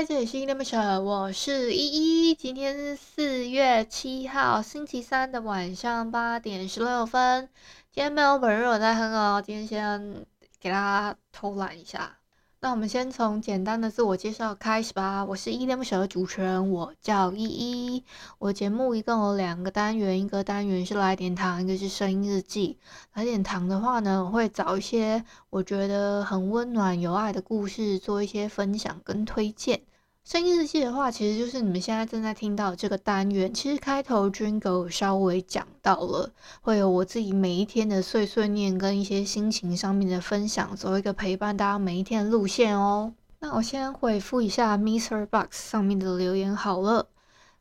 嗨，这里是依依恋不舍，我是依依。今天是四月七号，星期三的晚上八点十六分。今天没有本日我在哼哦，今天先给大家偷懒一下。那我们先从简单的自我介绍开始吧。我是依依恋不舍的主持人，我叫依依。我节目一共有两个单元，一个单元是来点糖，一个是声音日记。来点糖的话呢，我会找一些我觉得很温暖、有爱的故事，做一些分享跟推荐。声音日记的话，其实就是你们现在正在听到这个单元。其实开头 Jingle 稍微讲到了，会有我自己每一天的碎碎念跟一些心情上面的分享，走一个陪伴大家每一天的路线哦。那我先回复一下 Mr. Box 上面的留言好了。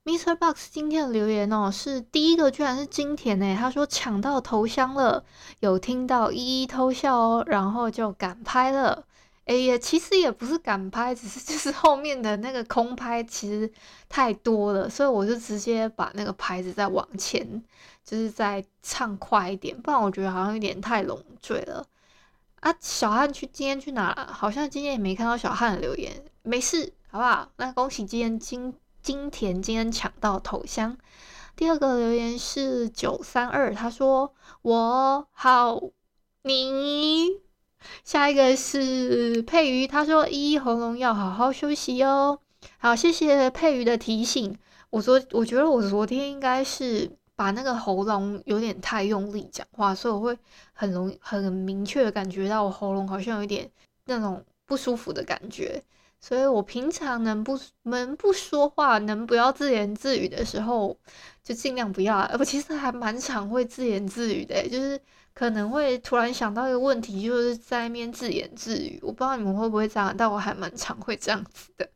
Mr. Box 今天的留言哦，是第一个居然是金田诶，他说抢到头香了，有听到一一偷笑哦，然后就敢拍了。哎呀，其实也不是敢拍，只是就是后面的那个空拍其实太多了，所以我就直接把那个拍子再往前，就是再唱快一点，不然我觉得好像有点太冗赘了。啊，小汉去今天去哪了？好像今天也没看到小汉的留言，没事，好不好？那恭喜今天金金田今天抢到头香。第二个留言是九三二，他说我好你。下一个是佩瑜，他说：“依依喉咙要好好休息哦。”好，谢谢佩瑜的提醒。我昨，我觉得我昨天应该是把那个喉咙有点太用力讲话，所以我会很容很明确的感觉到我喉咙好像有点那种不舒服的感觉。所以我平常能不能不说话，能不要自言自语的时候，就尽量不要。我其实还蛮常会自言自语的，就是。可能会突然想到一个问题，就是在那边自言自语。我不知道你们会不会这样，但我还蛮常会这样子的。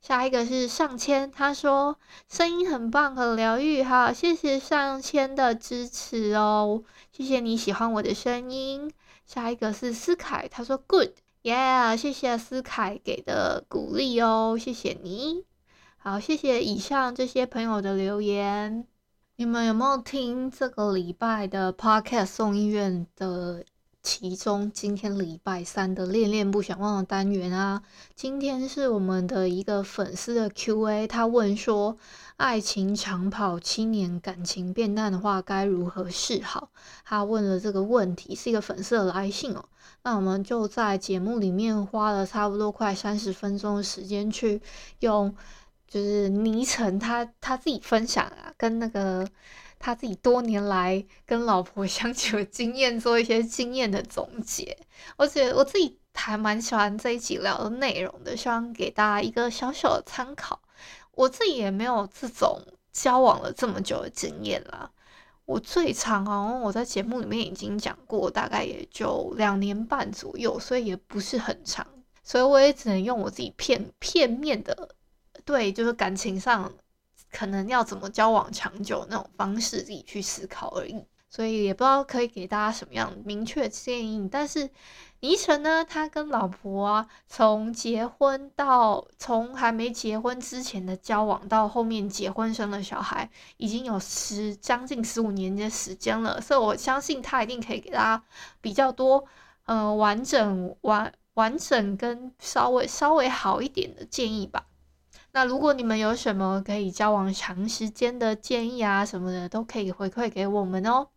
下一个是上千，他说声音很棒，很疗愈。哈，谢谢上千的支持哦，谢谢你喜欢我的声音。下一个是思凯，他说 Good 耶谢谢思凯给的鼓励哦，谢谢你。好，谢谢以上这些朋友的留言。你们有没有听这个礼拜的 Podcast 送医院的其中今天礼拜三的恋恋不想忘的单元啊？今天是我们的一个粉丝的 Q&A，他问说：爱情长跑七年，感情变淡的话，该如何是好？他问了这个问题，是一个粉丝的来信哦。那我们就在节目里面花了差不多快三十分钟的时间去用。就是倪晨他他自己分享啊，跟那个他自己多年来跟老婆相处的经验做一些经验的总结。而且我自己还蛮喜欢这一集聊的内容的，希望给大家一个小小的参考。我自己也没有这种交往了这么久的经验啦，我最长哦我在节目里面已经讲过，大概也就两年半左右，所以也不是很长，所以我也只能用我自己片片面的。对，就是感情上可能要怎么交往长久那种方式，自己去思考而已。所以也不知道可以给大家什么样明确建议。但是倪晨呢，他跟老婆啊，从结婚到从还没结婚之前的交往，到后面结婚生了小孩，已经有十将近十五年的时间了。所以我相信他一定可以给大家比较多，呃，完整完完整跟稍微稍微好一点的建议吧。那如果你们有什么可以交往长时间的建议啊什么的，都可以回馈给我们哦。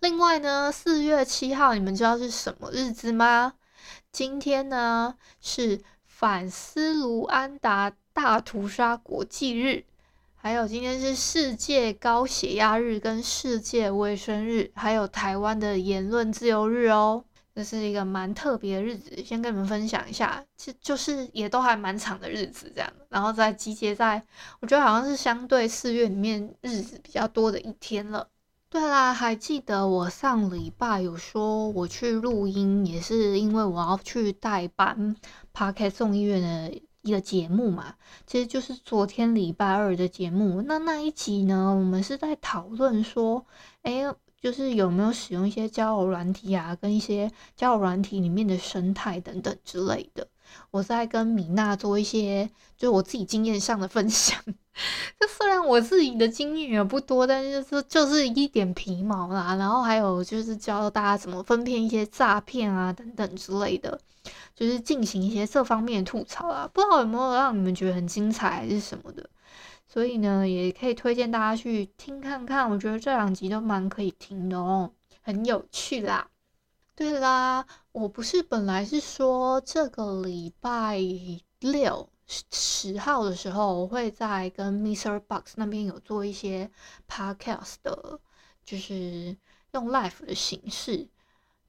另外呢，四月七号你们知道是什么日子吗？今天呢是反斯卢安达大屠杀国际日，还有今天是世界高血压日跟世界卫生日，还有台湾的言论自由日哦。这是一个蛮特别的日子，先跟你们分享一下，其实就是也都还蛮长的日子这样，然后再集结在，我觉得好像是相对四月里面日子比较多的一天了。对啦，还记得我上礼拜有说我去录音，也是因为我要去代班 Podcast 众议院的一个节目嘛，其实就是昨天礼拜二的节目。那那一集呢，我们是在讨论说，哎，就是有没有使用一些交友软体啊，跟一些交友软体里面的生态等等之类的。我在跟米娜做一些，就我自己经验上的分享。就虽然我自己的经验也不多，但是就是就是一点皮毛啦。然后还有就是教大家怎么分辨一些诈骗啊等等之类的，就是进行一些这方面的吐槽啊。不知道有没有让你们觉得很精彩还是什么的？所以呢，也可以推荐大家去听看看。我觉得这两集都蛮可以听的哦，很有趣啦。对啦，我不是本来是说这个礼拜六十号的时候，我会在跟 Mr. Box 那边有做一些 Podcast 的，就是用 Live 的形式。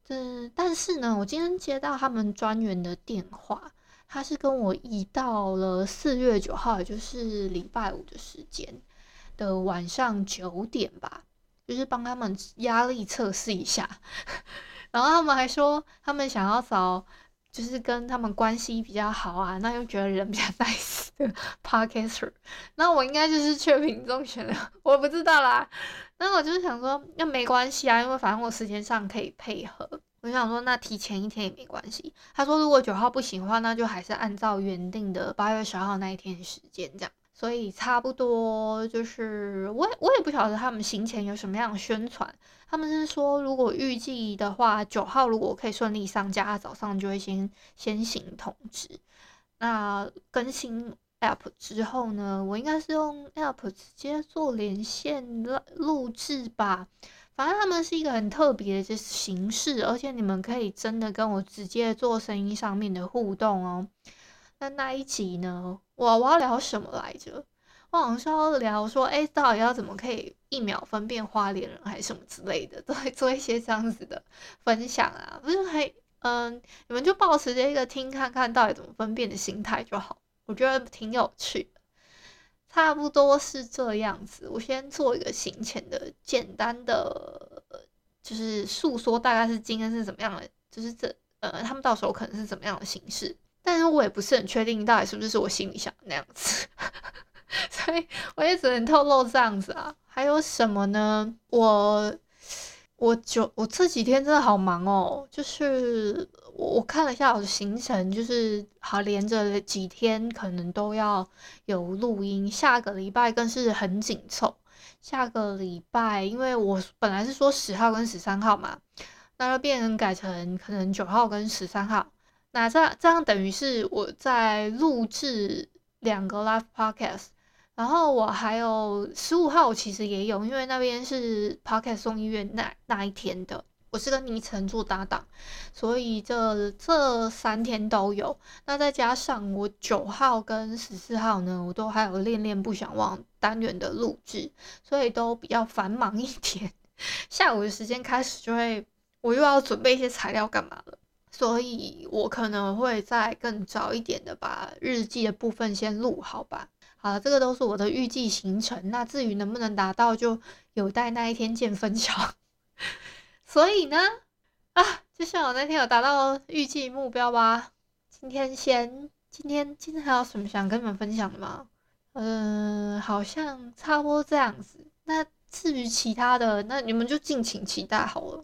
嗯，但是呢，我今天接到他们专员的电话，他是跟我移到了四月九号，也就是礼拜五的时间的晚上九点吧，就是帮他们压力测试一下。然后他们还说，他们想要找就是跟他们关系比较好啊，那又觉得人比较 nice 的 podcaster。那我应该就是雀屏中选了，我不知道啦。那我就是想说，那没关系啊，因为反正我时间上可以配合。我想说，那提前一天也没关系。他说，如果九号不行的话，那就还是按照原定的八月十号那一天时间这样。所以差不多就是，我也我也不晓得他们行前有什么样的宣传。他们是说，如果预计的话，九号如果可以顺利上架，早上就会先先行通知。那更新 App 之后呢，我应该是用 App 直接做连线录制吧。反正他们是一个很特别的形式，而且你们可以真的跟我直接做声音上面的互动哦。那那一集呢？我我要聊什么来着？我好像是要聊说，哎，到底要怎么可以一秒分辨花莲人还是什么之类的，都会做一些这样子的分享啊。不是还嗯、你们就保持着一个听看看到底怎么分辨的心态就好。我觉得挺有趣，差不多是这样子。我先做一个行前的简单的，就是诉说大概是今天是怎么样的，就是这呃，他们到时候可能是怎么样的形式。但是我也不是很确定到底是不是我心里想的那样子，所以我也只能透露这样子啊。还有什么呢？我我就我这几天真的好忙哦，就是我我看了一下我的行程，就是好连着几天可能都要有录音，下个礼拜更是很紧凑。下个礼拜因为我本来是说十号跟十三号嘛，那就变成改成可能九号跟十三号。那这样这样等于是我在录制两个 live podcast，然后我还有十五号其实也有，因为那边是 pocket 送医院那那一天的，我是跟倪晨做搭档，所以这这三天都有。那再加上我九号跟十四号呢，我都还有恋恋不想忘单元的录制，所以都比较繁忙一点。下午的时间开始就会，我又要准备一些材料干嘛了。所以我可能会再更早一点的把日记的部分先录好吧。啊，这个都是我的预计行程。那至于能不能达到，就有待那一天见分晓。所以呢，啊，就像我那天有达到预计目标吧。今天先，今天今天还有什么想跟你们分享的吗？嗯、呃，好像差不多这样子。那至于其他的，那你们就敬请期待好了。